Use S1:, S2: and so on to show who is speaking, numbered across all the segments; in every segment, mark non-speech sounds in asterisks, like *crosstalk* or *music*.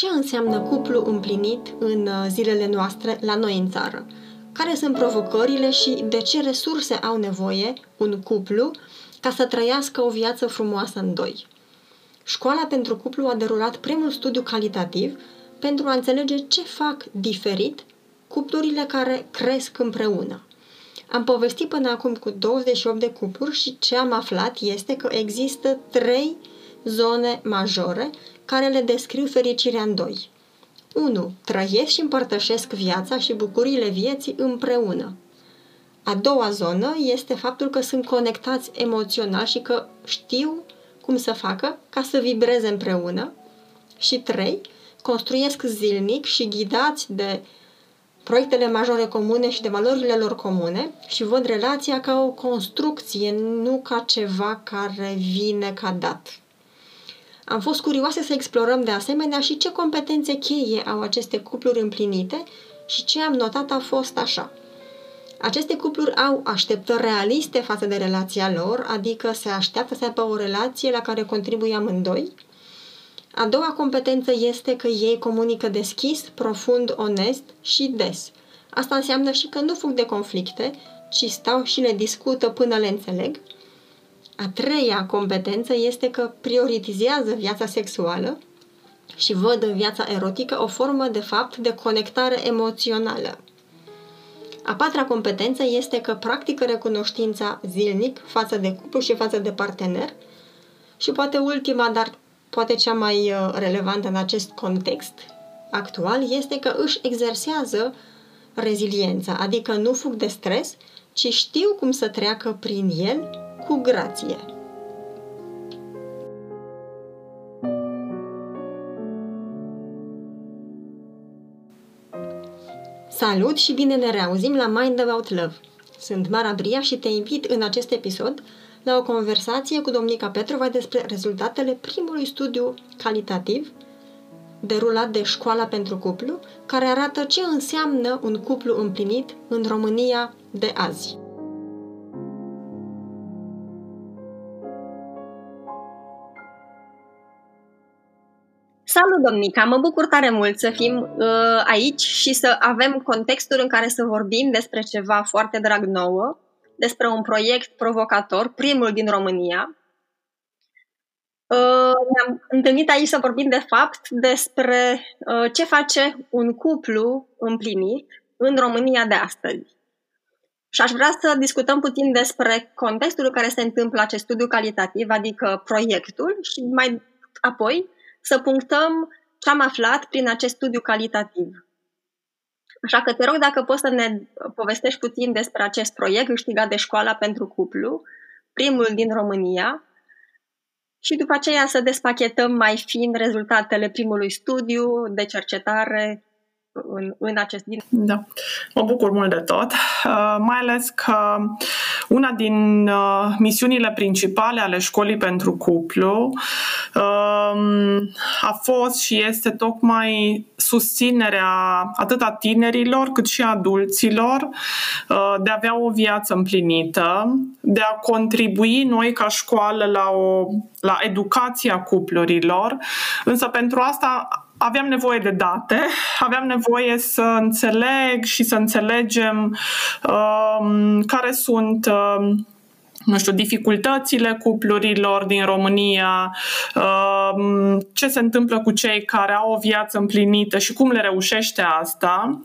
S1: ce înseamnă cuplu împlinit în uh, zilele noastre la noi în țară? Care sunt provocările și de ce resurse au nevoie un cuplu ca să trăiască o viață frumoasă în doi? Școala pentru cuplu a derulat primul studiu calitativ pentru a înțelege ce fac diferit cuplurile care cresc împreună. Am povestit până acum cu 28 de cupluri și ce am aflat este că există trei zone majore care le descriu fericirea în doi. 1. Trăiesc și împărtășesc viața și bucuriile vieții împreună. A doua zonă este faptul că sunt conectați emoțional și că știu cum să facă ca să vibreze împreună. Și 3. Construiesc zilnic și ghidați de proiectele majore comune și de valorile lor comune și văd relația ca o construcție, nu ca ceva care vine ca dat. Am fost curioase să explorăm de asemenea și ce competențe cheie au aceste cupluri împlinite și ce am notat a fost așa. Aceste cupluri au așteptări realiste față de relația lor, adică se așteaptă să aibă o relație la care contribuie amândoi. A doua competență este că ei comunică deschis, profund, onest și des. Asta înseamnă și că nu fug de conflicte, ci stau și le discută până le înțeleg. A treia competență este că prioritizează viața sexuală și văd în viața erotică o formă, de fapt, de conectare emoțională. A patra competență este că practică recunoștința zilnic față de cuplu și față de partener și poate ultima, dar poate cea mai uh, relevantă în acest context actual, este că își exersează reziliența, adică nu fug de stres, ci știu cum să treacă prin el cu grație. Salut și bine ne reauzim la Mind About Love. Sunt Mara Bria și te invit în acest episod la o conversație cu Domnica Petrova despre rezultatele primului studiu calitativ derulat de Școala pentru Cuplu, care arată ce înseamnă un cuplu împlinit în România de azi. Salut, Domnica! Mă bucur tare mult să fim uh, aici și să avem contextul în care să vorbim despre ceva foarte drag nouă, despre un proiect provocator, primul din România. Uh, ne-am întâlnit aici să vorbim, de fapt, despre uh, ce face un cuplu împlinit în România de astăzi. Și aș vrea să discutăm puțin despre contextul în care se întâmplă acest studiu calitativ, adică proiectul, și mai apoi să punctăm ce am aflat prin acest studiu calitativ. Așa că te rog dacă poți să ne povestești puțin despre acest proiect câștigat de Școala pentru Cuplu, primul din România, și după aceea să despachetăm mai fin rezultatele primului studiu de cercetare în, în acest din.
S2: Da, mă bucur mult de tot, uh, mai ales că una din uh, misiunile principale ale școlii pentru cuplu uh, a fost și este tocmai susținerea atât a tinerilor cât și a adulților uh, de a avea o viață împlinită, de a contribui noi ca școală la, o, la educația cuplurilor, însă pentru asta aveam nevoie de date, aveam nevoie să înțeleg și să înțelegem um, care sunt um, nu știu, dificultățile cuplurilor din România, um, ce se întâmplă cu cei care au o viață împlinită și cum le reușește asta.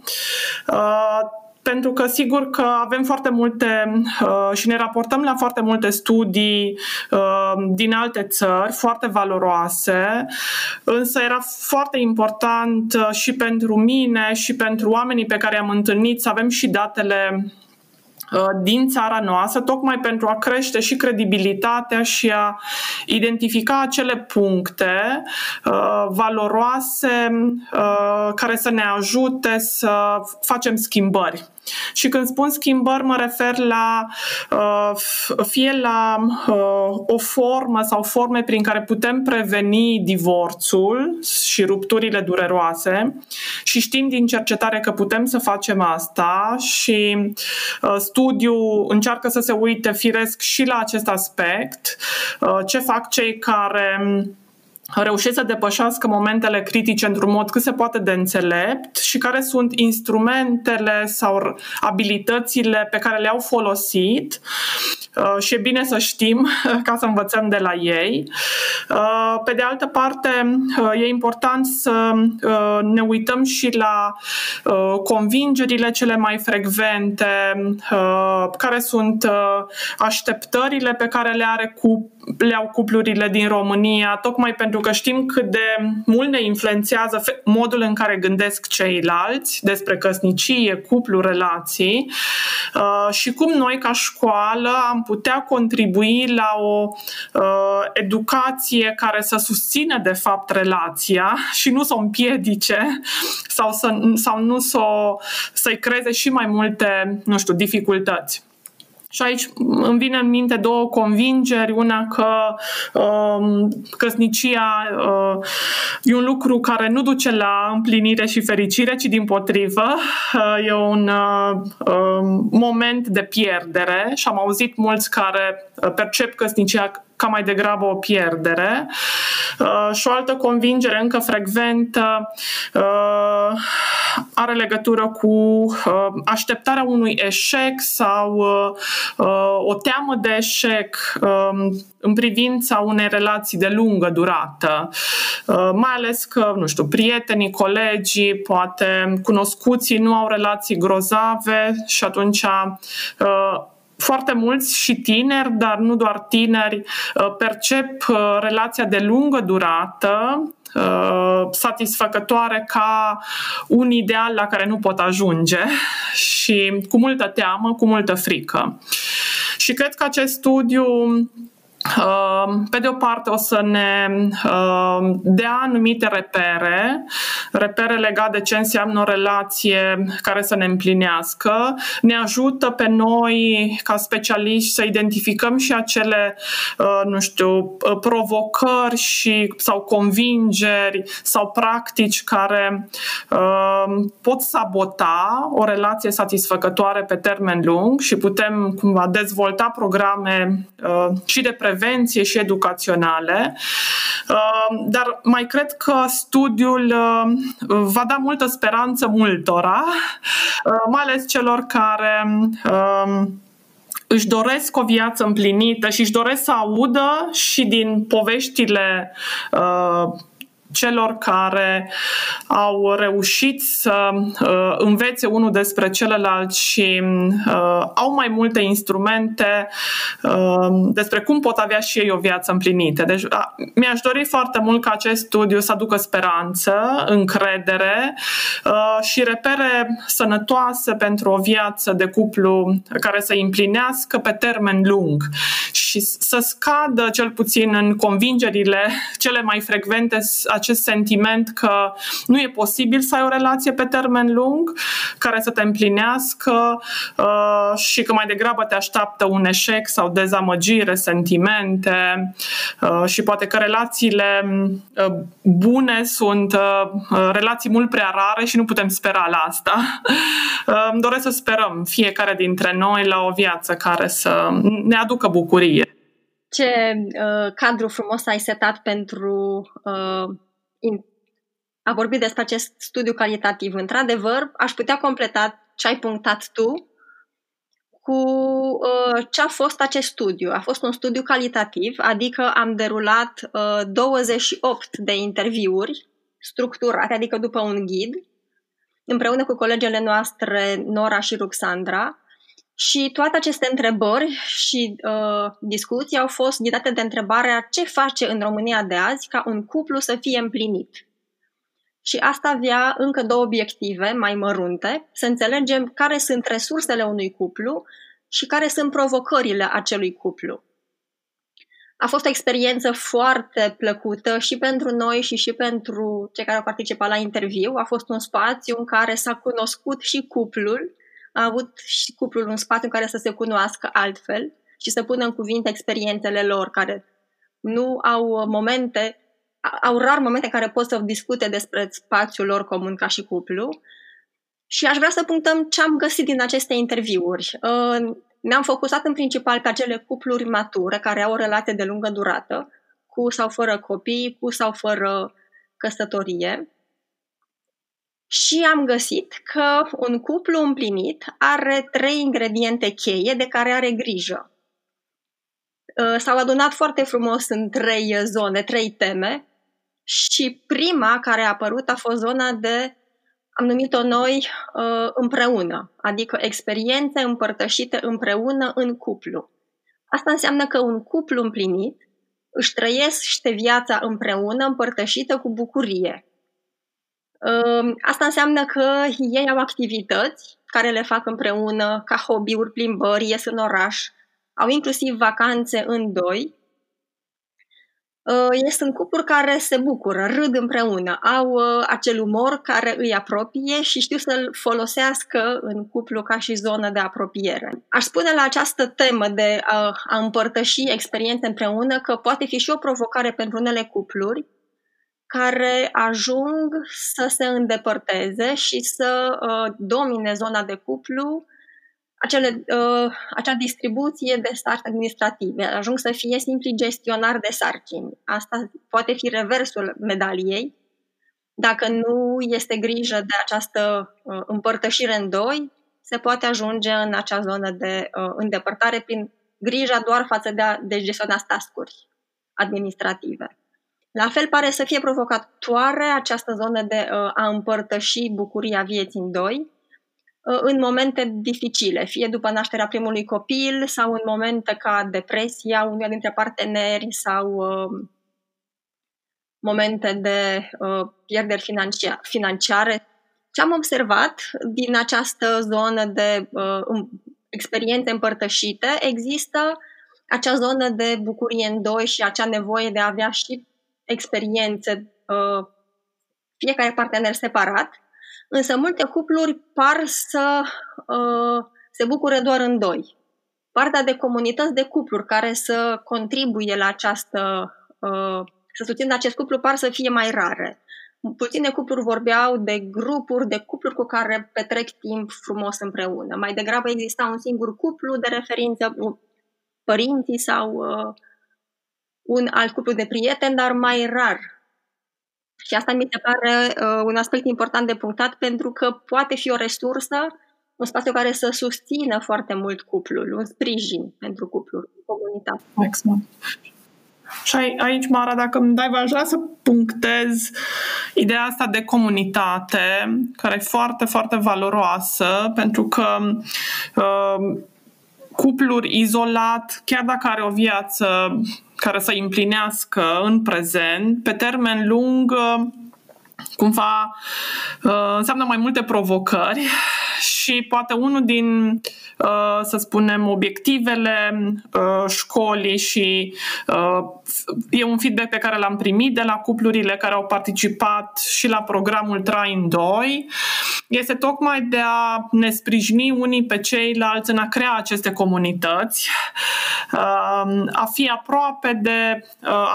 S2: Uh, pentru că sigur că avem foarte multe uh, și ne raportăm la foarte multe studii uh, din alte țări, foarte valoroase, însă era foarte important uh, și pentru mine și pentru oamenii pe care am întâlnit să avem și datele Uh, din țara noastră, tocmai pentru a crește și credibilitatea și a identifica acele puncte uh, valoroase uh, care să ne ajute să facem schimbări. Și când spun schimbări, mă refer la fie la o formă sau forme prin care putem preveni divorțul și rupturile dureroase și știm din cercetare că putem să facem asta și studiu încearcă să se uite firesc și la acest aspect, ce fac cei care reușesc să depășească momentele critice într-un mod cât se poate de înțelept și care sunt instrumentele sau abilitățile pe care le-au folosit uh, și e bine să știm ca să învățăm de la ei. Uh, pe de altă parte, uh, e important să ne uităm și la convingerile cele mai frecvente, care sunt așteptările pe care le, are cu, le au cuplurile din România, tocmai pentru că știm cât de mult ne influențează modul în care gândesc ceilalți despre căsnicie, cuplu, relații uh, și cum noi ca școală am putea contribui la o uh, educație care să susțină de fapt relația *laughs* și nu să o împiedice sau, să, sau nu să o, să-i creeze și mai multe, nu știu, dificultăți. Și aici îmi vine în minte două convingeri. Una că um, căsnicia uh, e un lucru care nu duce la împlinire și fericire, ci din potrivă. Uh, e un uh, um, moment de pierdere și am auzit mulți care uh, percep căsnicia ca mai degrabă o pierdere. Uh, și o altă convingere încă frecventă uh, are legătură cu uh, așteptarea unui eșec sau o teamă de eșec um, în privința unei relații de lungă durată. Mai ales că, nu știu, prietenii, colegii, poate cunoscuții nu au relații grozave și atunci foarte mulți și tineri, dar nu doar tineri, uh, percep uh, relația de lungă durată uh, satisfăcătoare ca un ideal la care nu pot ajunge *laughs* și cu multă teamă, cu multă frică. Și cred că acest studiu Ehm, pe de o parte o să ne ehm, dea anumite repere, repere legate de ce înseamnă o relație care să ne împlinească, ne ajută pe noi ca specialiști să identificăm și acele, ehm, nu știu, provocări și, sau convingeri sau practici care pot sabota o relație satisfăcătoare pe termen lung și putem cumva dezvolta programe și de prevenție prevenție și educaționale, uh, dar mai cred că studiul uh, va da multă speranță multora, uh, mai ales celor care își doresc o viață împlinită și își doresc să audă și din poveștile celor care au reușit să uh, învețe unul despre celălalt și uh, au mai multe instrumente uh, despre cum pot avea și ei o viață împlinită. Deci uh, mi-aș dori foarte mult ca acest studiu să aducă speranță, încredere uh, și repere sănătoase pentru o viață de cuplu care să împlinească pe termen lung și să scadă cel puțin în convingerile cele mai frecvente acest sentiment că nu e posibil să ai o relație pe termen lung care să te împlinească uh, și că mai degrabă te așteaptă un eșec sau dezamăgire, sentimente uh, și poate că relațiile uh, bune sunt uh, relații mult prea rare și nu putem spera la asta. Uh, *laughs* îmi doresc să sperăm fiecare dintre noi la o viață care să ne aducă bucurie
S1: ce uh, cadru frumos ai setat pentru uh, a vorbit despre acest studiu calitativ. Într-adevăr, aș putea completa ce ai punctat tu cu uh, ce a fost acest studiu. A fost un studiu calitativ, adică am derulat uh, 28 de interviuri structurate, adică după un ghid, împreună cu colegele noastre Nora și Ruxandra, și toate aceste întrebări și uh, discuții au fost ghidate de întrebarea ce face în România de azi ca un cuplu să fie împlinit. Și asta avea încă două obiective mai mărunte, să înțelegem care sunt resursele unui cuplu și care sunt provocările acelui cuplu. A fost o experiență foarte plăcută și pentru noi și și pentru cei care au participat la interviu. A fost un spațiu în care s-a cunoscut și cuplul, a avut și cuplul un spațiu în care să se cunoască altfel și să pună în cuvinte experiențele lor, care nu au momente, au rar momente în care pot să discute despre spațiul lor comun ca și cuplu. Și aș vrea să punctăm ce am găsit din aceste interviuri. Ne-am focusat în principal pe acele cupluri mature care au o relație de lungă durată, cu sau fără copii, cu sau fără căsătorie. Și am găsit că un cuplu împlinit are trei ingrediente cheie de care are grijă. Uh, s-au adunat foarte frumos în trei zone, trei teme și prima care a apărut a fost zona de, am numit-o noi, uh, împreună, adică experiențe împărtășite împreună în cuplu. Asta înseamnă că un cuplu împlinit își trăiește viața împreună, împărtășită cu bucurie. Uh, asta înseamnă că ei au activități care le fac împreună, ca hobby-uri, plimbări, ies în oraș, au inclusiv vacanțe în doi. Uh, sunt cupluri care se bucură, râd împreună, au uh, acel umor care îi apropie și știu să-l folosească în cuplu ca și zonă de apropiere. Aș spune la această temă de a, a împărtăși experiențe împreună că poate fi și o provocare pentru unele cupluri care ajung să se îndepărteze și să uh, domine zona de cuplu acele, uh, acea distribuție de sarcini administrative, ajung să fie simpli gestionari de sarcini. Asta poate fi reversul medaliei. Dacă nu este grijă de această uh, împărtășire în doi, se poate ajunge în acea zonă de uh, îndepărtare prin grija doar față de a de gestiona tascuri administrative. La fel pare să fie provocatoare această zonă de uh, a împărtăși bucuria vieții în doi, Uh, în momente dificile, fie după nașterea primului copil sau în momente ca depresia unuia dintre parteneri sau uh, momente de uh, pierderi financiare. financiare. Ce am observat din această zonă de uh, experiențe împărtășite, există acea zonă de bucurie în doi și acea nevoie de a avea și experiențe, uh, fiecare partener separat, Însă multe cupluri par să uh, se bucure doar în doi. Partea de comunități de cupluri care să contribuie la această, uh, să susțină acest cuplu par să fie mai rare. Puține cupluri vorbeau de grupuri de cupluri cu care petrec timp frumos împreună. Mai degrabă exista un singur cuplu de referință, părinții sau uh, un alt cuplu de prieteni, dar mai rar și asta mi se pare uh, un aspect important de punctat pentru că poate fi o resursă, un spațiu care să susțină foarte mult cuplul, un sprijin pentru cuplul, comunitate.
S2: Excellent. Și aici, Mara, dacă îmi dai, aș vrea să punctez ideea asta de comunitate, care e foarte, foarte valoroasă, pentru că uh, cupluri izolat, chiar dacă are o viață care să împlinească în prezent, pe termen lung, cumva uh, înseamnă mai multe provocări și poate unul din, uh, să spunem, obiectivele uh, școlii și e un feedback pe care l-am primit de la cuplurile care au participat și la programul Train 2, este tocmai de a ne sprijini unii pe ceilalți în a crea aceste comunități, a fi aproape de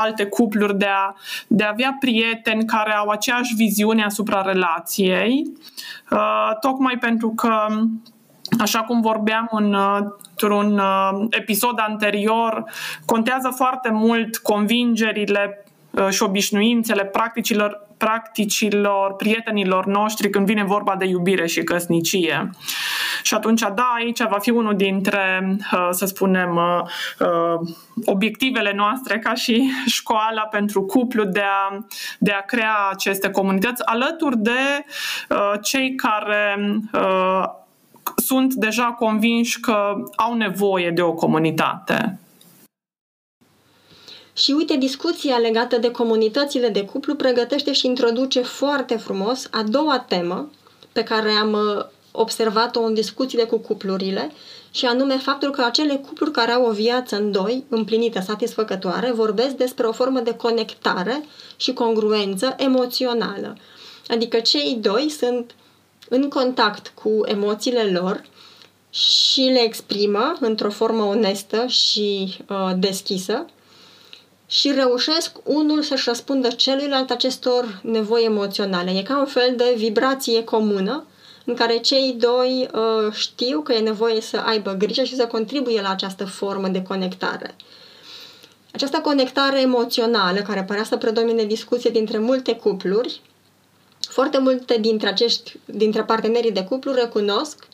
S2: alte cupluri, de a, de a avea prieteni care au aceeași viziune asupra relației, tocmai pentru că Așa cum vorbeam în, într-un episod anterior, contează foarte mult convingerile și obișnuințele, practicilor, practicilor prietenilor noștri când vine vorba de iubire și căsnicie. Și atunci, da, aici va fi unul dintre, să spunem, obiectivele noastre ca și *laughs* școala pentru cuplu de a, de a crea aceste comunități alături de cei care sunt deja convinși că au nevoie de o comunitate.
S1: Și uite, discuția legată de comunitățile de cuplu pregătește și introduce foarte frumos a doua temă pe care am uh, observat-o în discuțiile cu cuplurile și anume faptul că acele cupluri care au o viață în doi, împlinită, satisfăcătoare, vorbesc despre o formă de conectare și congruență emoțională. Adică cei doi sunt în contact cu emoțiile lor și le exprimă într-o formă onestă și uh, deschisă și reușesc unul să-și răspundă celuilalt acestor nevoi emoționale. E ca un fel de vibrație comună în care cei doi uh, știu că e nevoie să aibă grijă și să contribuie la această formă de conectare. Această conectare emoțională, care părea să predomine discuție dintre multe cupluri, foarte multe dintre, acești, dintre partenerii de cuplu recunosc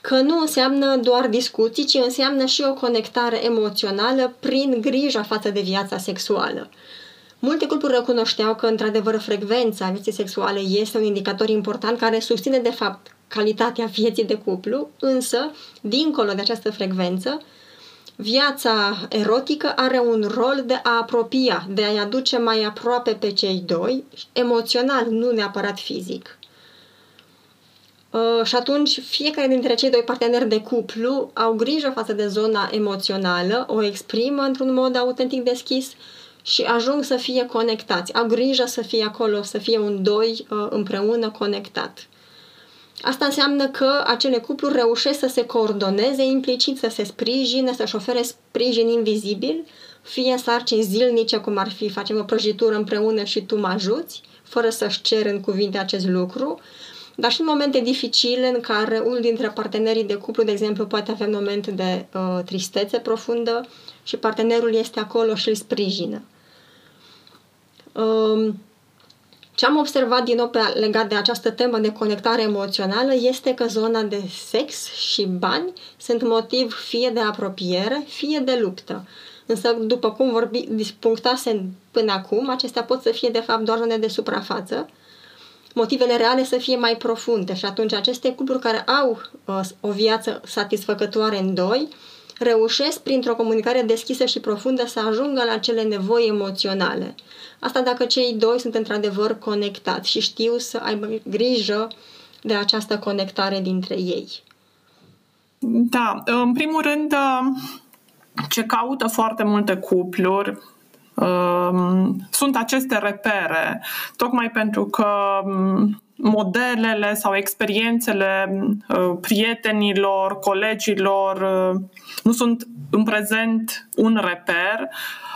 S1: că nu înseamnă doar discuții, ci înseamnă și o conectare emoțională prin grija față de viața sexuală. Multe cupluri recunoșteau că, într-adevăr, frecvența vieții sexuale este un indicator important care susține, de fapt, calitatea vieții de cuplu, însă, dincolo de această frecvență, viața erotică are un rol de a apropia, de a-i aduce mai aproape pe cei doi, emoțional, nu neapărat fizic. Uh, și atunci, fiecare dintre cei doi parteneri de cuplu au grijă față de zona emoțională, o exprimă într-un mod autentic deschis și ajung să fie conectați. Au grijă să fie acolo, să fie un doi uh, împreună conectat. Asta înseamnă că acele cupluri reușesc să se coordoneze implicit, să se sprijine, să-și ofere sprijin invizibil, fie sarcini zilnice, cum ar fi facem o prăjitură împreună și tu mă ajuți, fără să-și cer în cuvinte acest lucru, dar și în momente dificile în care unul dintre partenerii de cuplu, de exemplu, poate avea momente de uh, tristețe profundă și partenerul este acolo și îl sprijină. Uh, ce am observat din nou pe, legat de această temă de conectare emoțională este că zona de sex și bani sunt motiv fie de apropiere, fie de luptă. Însă, după cum vorbi, punctase până acum, acestea pot să fie de fapt doar zone de suprafață, motivele reale să fie mai profunde și atunci aceste cupluri care au uh, o viață satisfăcătoare în doi reușesc printr-o comunicare deschisă și profundă să ajungă la cele nevoi emoționale. Asta dacă cei doi sunt într-adevăr conectați și știu să aibă grijă de această conectare dintre ei.
S2: Da, în primul rând, ce caută foarte multe cupluri um, sunt aceste repere, tocmai pentru că um, modelele sau experiențele uh, prietenilor, colegilor uh, nu sunt în prezent un reper,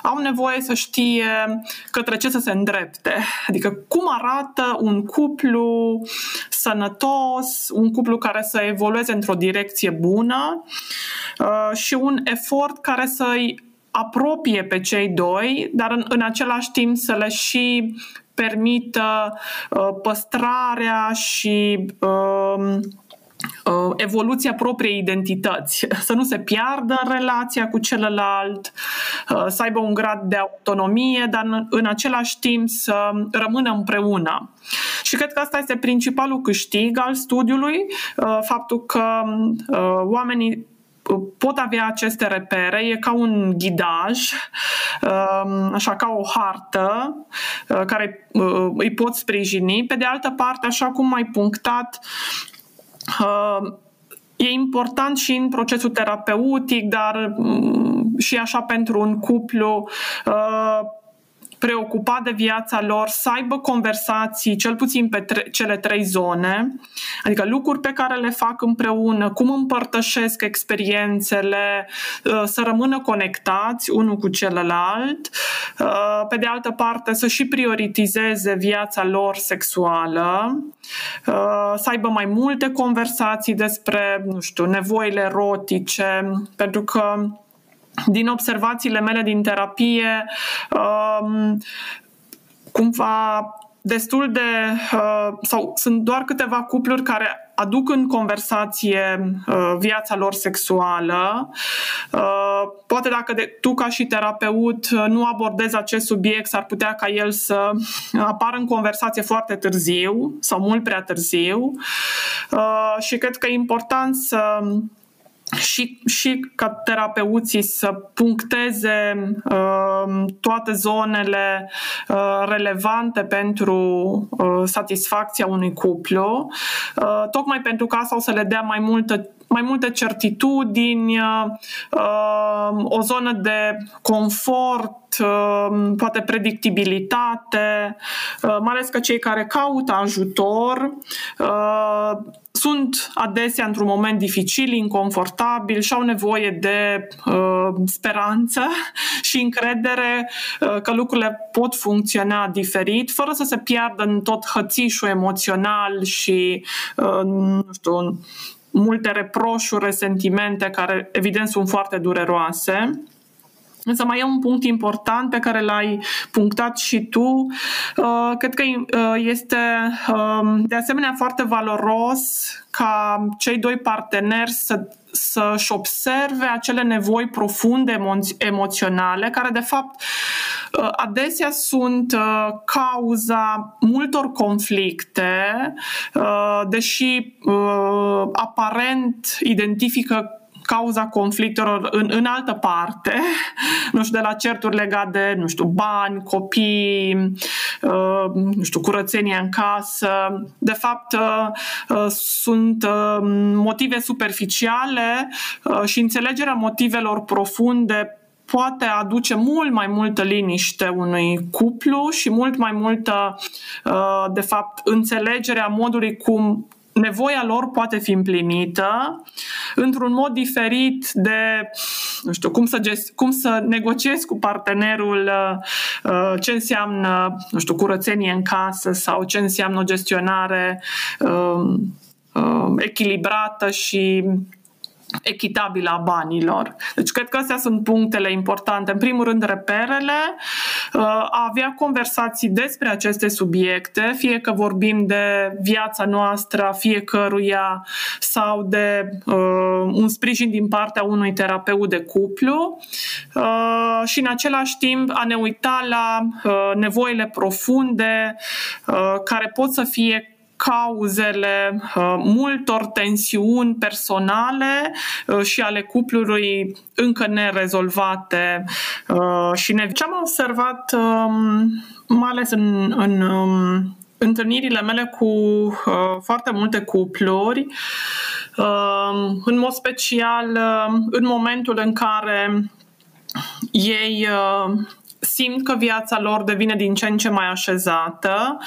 S2: au nevoie să știe către ce să se îndrepte. Adică cum arată un cuplu sănătos, un cuplu care să evolueze într-o direcție bună uh, și un efort care să-i apropie pe cei doi, dar în, în același timp să le și permită uh, păstrarea și uh, uh, evoluția propriei identități, *laughs* să nu se piardă relația cu celălalt, uh, să aibă un grad de autonomie, dar în, în același timp să rămână împreună. Și cred că asta este principalul câștig al studiului, uh, faptul că uh, oamenii pot avea aceste repere, e ca un ghidaj, um, așa ca o hartă uh, care uh, îi pot sprijini. Pe de altă parte, așa cum ai punctat, uh, e important și în procesul terapeutic, dar mm, și așa pentru un cuplu preocupat de viața lor, să aibă conversații, cel puțin pe tre- cele trei zone, adică lucruri pe care le fac împreună, cum împărtășesc experiențele, uh, să rămână conectați unul cu celălalt, uh, pe de altă parte să și prioritizeze viața lor sexuală, uh, să aibă mai multe conversații despre, nu știu, nevoile erotice, pentru că din observațiile mele din terapie, um, cumva destul de. Uh, sau sunt doar câteva cupluri care aduc în conversație uh, viața lor sexuală. Uh, poate dacă de, tu, ca și terapeut, nu abordezi acest subiect, s-ar putea ca el să apară în conversație foarte târziu sau mult prea târziu. Și cred că e important să și, și ca terapeuții să puncteze uh, toate zonele uh, relevante pentru uh, satisfacția unui cuplu, uh, tocmai pentru că asta o să le dea mai multă mai multe certitudini, uh, uh, o zonă de confort, uh, poate predictibilitate, uh, mai ales că cei care caută ajutor uh, sunt adesea într-un moment dificil, inconfortabil și au nevoie de uh, speranță *laughs* și încredere uh, că lucrurile pot funcționa diferit, fără să se piardă în tot hățișul emoțional și, uh, nu știu, multe reproșuri, resentimente care evident sunt foarte dureroase. Însă mai e un punct important pe care l-ai punctat și tu. Uh, cred că uh, este um, de asemenea foarte valoros ca cei doi parteneri să să-și observe acele nevoi profunde emo- emoționale, care de fapt uh, adesea sunt cauza multor conflicte, deși aparent identifică cauza conflictelor în, în altă parte, *laughs* nu știu, de la certuri legate de, nu știu, bani, copii, uh, nu știu, curățenie în casă. De fapt, uh, uh, sunt uh, motive superficiale uh, și înțelegerea motivelor profunde poate aduce mult mai multă liniște unui cuplu și mult mai multă, uh, de fapt, înțelegerea modului cum nevoia lor poate fi împlinită într-un mod diferit de, nu știu, cum să, gest, cum să negociezi cu partenerul uh, ce înseamnă, nu știu, curățenie în casă sau ce înseamnă o gestionare uh, uh, echilibrată și echitabilă a banilor. Deci cred că astea sunt punctele importante. În primul rând, reperele, uh, a avea conversații despre aceste subiecte, fie că vorbim de viața noastră a fiecăruia sau de uh, un sprijin din partea unui terapeut de cuplu uh, și în același timp a ne uita la uh, nevoile profunde uh, care pot să fie cauzele uh, multor tensiuni personale uh, și ale cuplului încă nerezolvate. Uh, și ne... ce am observat um, mai ales în, în um, întâlnirile mele cu foarte multe cupluri um, în mod special în momentul în care ei simt că viața lor devine din ce în ce mai așezată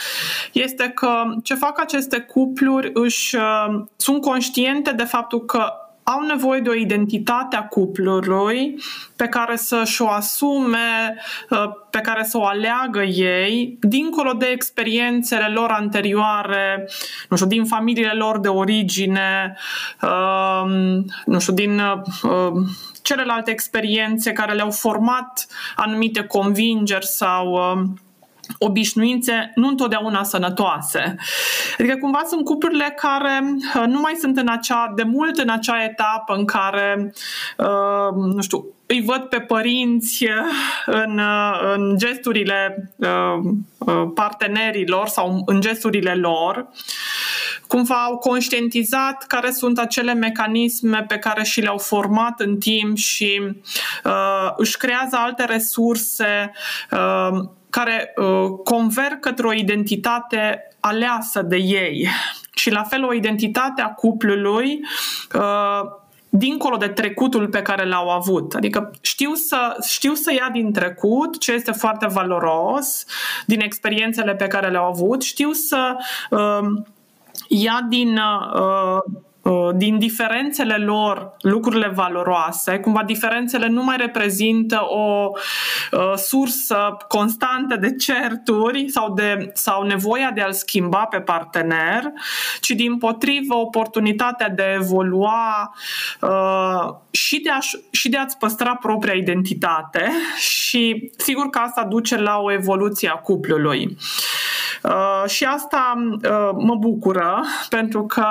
S2: este că ce fac aceste cupluri își uh, sunt conștiente de faptul că au nevoie de o identitate a cuplului pe care să-și o asume, uh, pe care să o aleagă ei, dincolo de experiențele lor anterioare, nu știu, din familiile lor de origine, uh, nu știu, din celelalte experiențe care le-au format anumite convingeri sau uh, obișnuințe nu întotdeauna sănătoase. Adică cumva sunt cuplurile care uh, nu mai sunt în acea, de mult în acea etapă în care, uh, nu știu, îi văd pe părinți în, în gesturile partenerilor sau în gesturile lor cumva au conștientizat care sunt acele mecanisme pe care și le-au format în timp și uh, își creează alte resurse uh, care uh, converg către o identitate aleasă de ei. Și la fel o identitate a cuplului uh, dincolo de trecutul pe care l-au avut. Adică știu să, știu să ia din trecut ce este foarte valoros, din experiențele pe care le-au avut, știu să uh, ia din uh, uh, din diferențele lor lucrurile valoroase, cumva diferențele nu mai reprezintă o uh, sursă constantă de certuri sau, de, sau nevoia de a-l schimba pe partener, ci din potrivă oportunitatea de a evolua uh, și, de a, și de a-ți păstra propria identitate *laughs* și sigur că asta duce la o evoluție a cuplului. Uh, Uh, și asta uh, mă bucură pentru că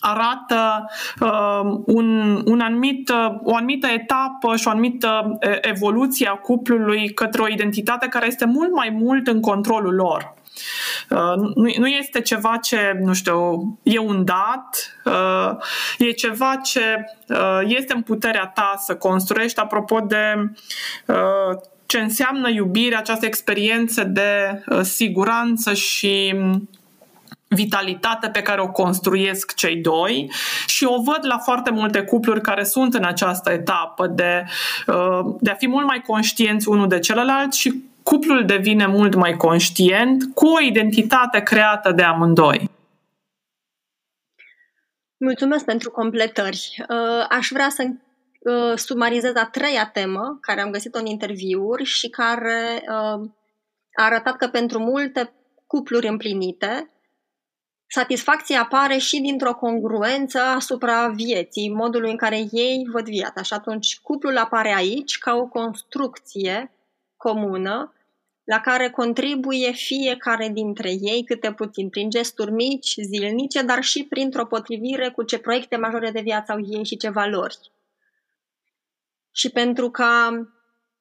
S2: arată uh, un, un anumit, uh, o anumită etapă și o anumită evoluție a cuplului către o identitate care este mult mai mult în controlul lor. Uh, nu, nu este ceva ce, nu știu, e un dat, uh, e ceva ce uh, este în puterea ta să construiești. Apropo de uh, ce înseamnă iubirea, această experiență de uh, siguranță și um, vitalitate pe care o construiesc cei doi și o văd la foarte multe cupluri care sunt în această etapă de, uh, de a fi mult mai conștienți unul de celălalt și cuplul devine mult mai conștient cu o identitate creată de amândoi.
S1: Mulțumesc pentru completări. Uh, aș vrea să Uh, sumarizez a treia temă, care am găsit-o în interviuri și care uh, a arătat că pentru multe cupluri împlinite, satisfacția apare și dintr-o congruență asupra vieții, modului în care ei văd viața. Și atunci cuplul apare aici ca o construcție comună la care contribuie fiecare dintre ei câte puțin, prin gesturi mici, zilnice, dar și printr-o potrivire cu ce proiecte majore de viață au ei și ce valori. Și pentru ca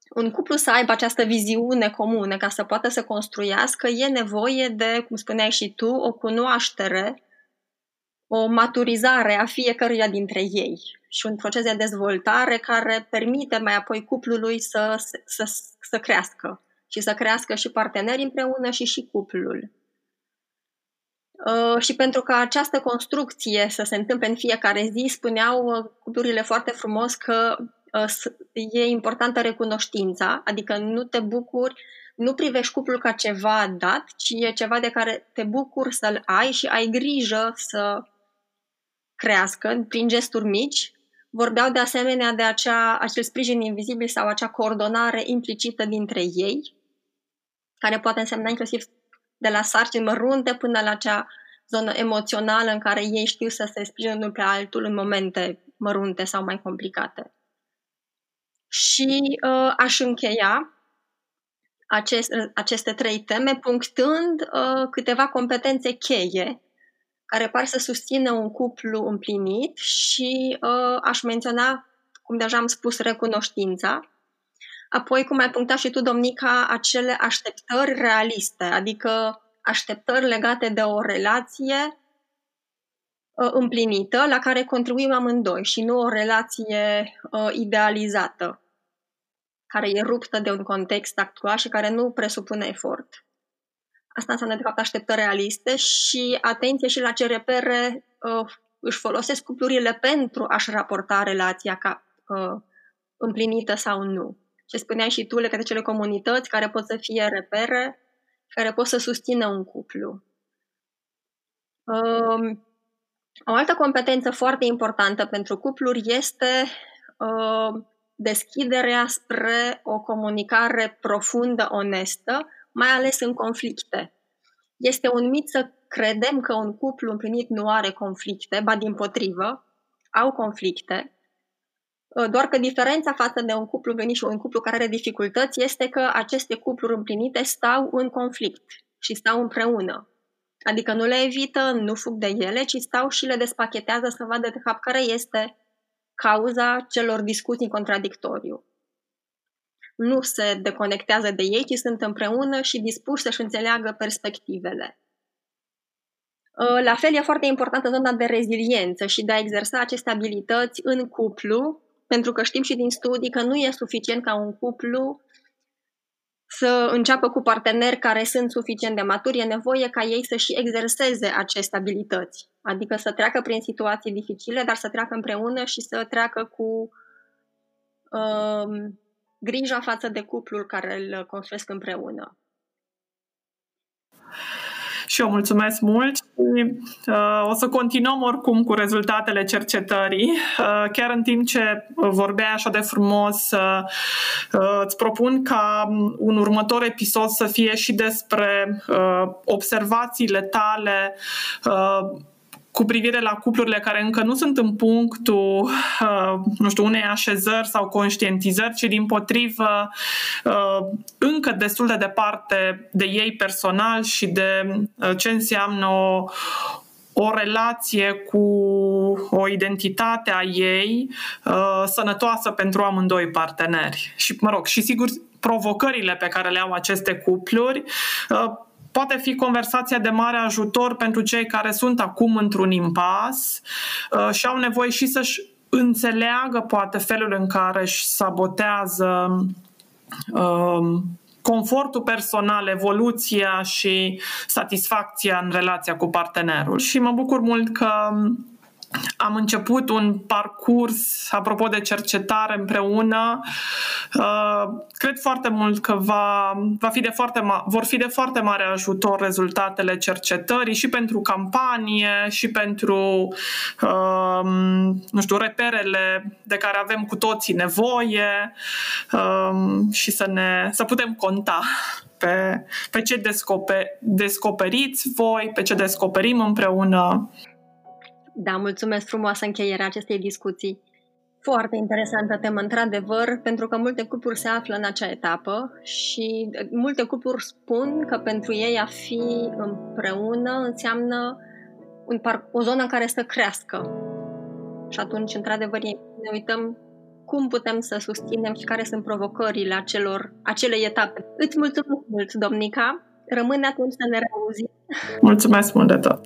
S1: un cuplu să aibă această viziune comună, ca să poată să construiască, e nevoie de, cum spuneai și tu, o cunoaștere, o maturizare a fiecăruia dintre ei și un proces de dezvoltare care permite mai apoi cuplului să, să, să crească și să crească și partenerii împreună și și cuplul. Uh, și pentru ca această construcție să se întâmple în fiecare zi, spuneau uh, cuplurile foarte frumos că uh, e importantă recunoștința, adică nu te bucuri, nu privești cuplul ca ceva dat, ci e ceva de care te bucuri să-l ai și ai grijă să crească prin gesturi mici. Vorbeau de asemenea de acea, acel sprijin invizibil sau acea coordonare implicită dintre ei, care poate însemna inclusiv de la sarcini mărunte până la acea zonă emoțională în care ei știu să se sprijină unul pe altul în momente mărunte sau mai complicate. Și uh, aș încheia acest, aceste trei teme punctând uh, câteva competențe cheie care par să susțină un cuplu împlinit și uh, aș menționa, cum deja am spus, recunoștința, Apoi, cum ai punctat și tu, Domnica, acele așteptări realiste, adică așteptări legate de o relație uh, împlinită la care contribuim amândoi și nu o relație uh, idealizată, care e ruptă de un context actual și care nu presupune efort. Asta înseamnă, de fapt, așteptări realiste și atenție și la ce repere uh, își folosesc cuplurile pentru a-și raporta relația ca uh, împlinită sau nu ce spuneai și tu, legate cele comunități care pot să fie repere, care pot să susțină un cuplu. Um, o altă competență foarte importantă pentru cupluri este uh, deschiderea spre o comunicare profundă, onestă, mai ales în conflicte. Este un mit să credem că un cuplu împlinit nu are conflicte, ba din potrivă, au conflicte, Uh, doar că diferența față de un cuplu venit și un cuplu care are dificultăți este că aceste cupluri împlinite stau în conflict și stau împreună. Adică nu le evită, nu fug de ele, ci stau și le despachetează să vadă de fapt care este cauza celor discuții în contradictoriu. Nu se deconectează de ei, ci sunt împreună și dispuși să-și înțeleagă perspectivele. Uh, la fel e foarte importantă zona de reziliență și de a exersa aceste abilități în cuplu, pentru că știm și din studii că nu e suficient ca un cuplu să înceapă cu parteneri care sunt suficient de maturi, e nevoie ca ei să și exerseze aceste abilități. Adică să treacă prin situații dificile, dar să treacă împreună și să treacă cu uh, grija față de cuplul care îl construiesc împreună
S2: și eu mulțumesc mult și uh, o să continuăm oricum cu rezultatele cercetării. Uh, chiar în timp ce vorbeai așa de frumos, uh, uh, îți propun ca un următor episod să fie și despre uh, observațiile tale uh, cu privire la cuplurile care încă nu sunt în punctul, uh, nu știu, unei așezări sau conștientizări, ci din potrivă uh, încă destul de departe de ei personal și de uh, ce înseamnă o, o relație cu o identitate a ei uh, sănătoasă pentru amândoi parteneri. Și, mă rog, și sigur, provocările pe care le au aceste cupluri uh, poate fi conversația de mare ajutor pentru cei care sunt acum într-un impas uh, și au nevoie și să-și înțeleagă poate felul în care își sabotează um, confortul personal, evoluția și satisfacția în relația cu partenerul. Și mă bucur mult că am început un parcurs, apropo de cercetare împreună. Uh, cred foarte mult că va, va fi de foarte ma- vor fi de foarte mare ajutor rezultatele cercetării și pentru campanie și pentru, uh, nu știu, reperele de care avem cu toții nevoie uh, și să, ne, să putem conta pe, pe ce descoper, descoperiți voi, pe ce descoperim împreună.
S1: Da, mulțumesc frumoasă încheierea acestei discuții. Foarte interesantă temă, într-adevăr, pentru că multe cupluri se află în acea etapă și multe cupluri spun că pentru ei a fi împreună înseamnă un par- o zonă în care să crească. Și atunci, într-adevăr, ne uităm cum putem să susținem și care sunt provocările acelor, acelei etape. Îți mulțumesc mult, Domnica. Rămâne atunci să ne reauzim.
S2: Mulțumesc mult de tot!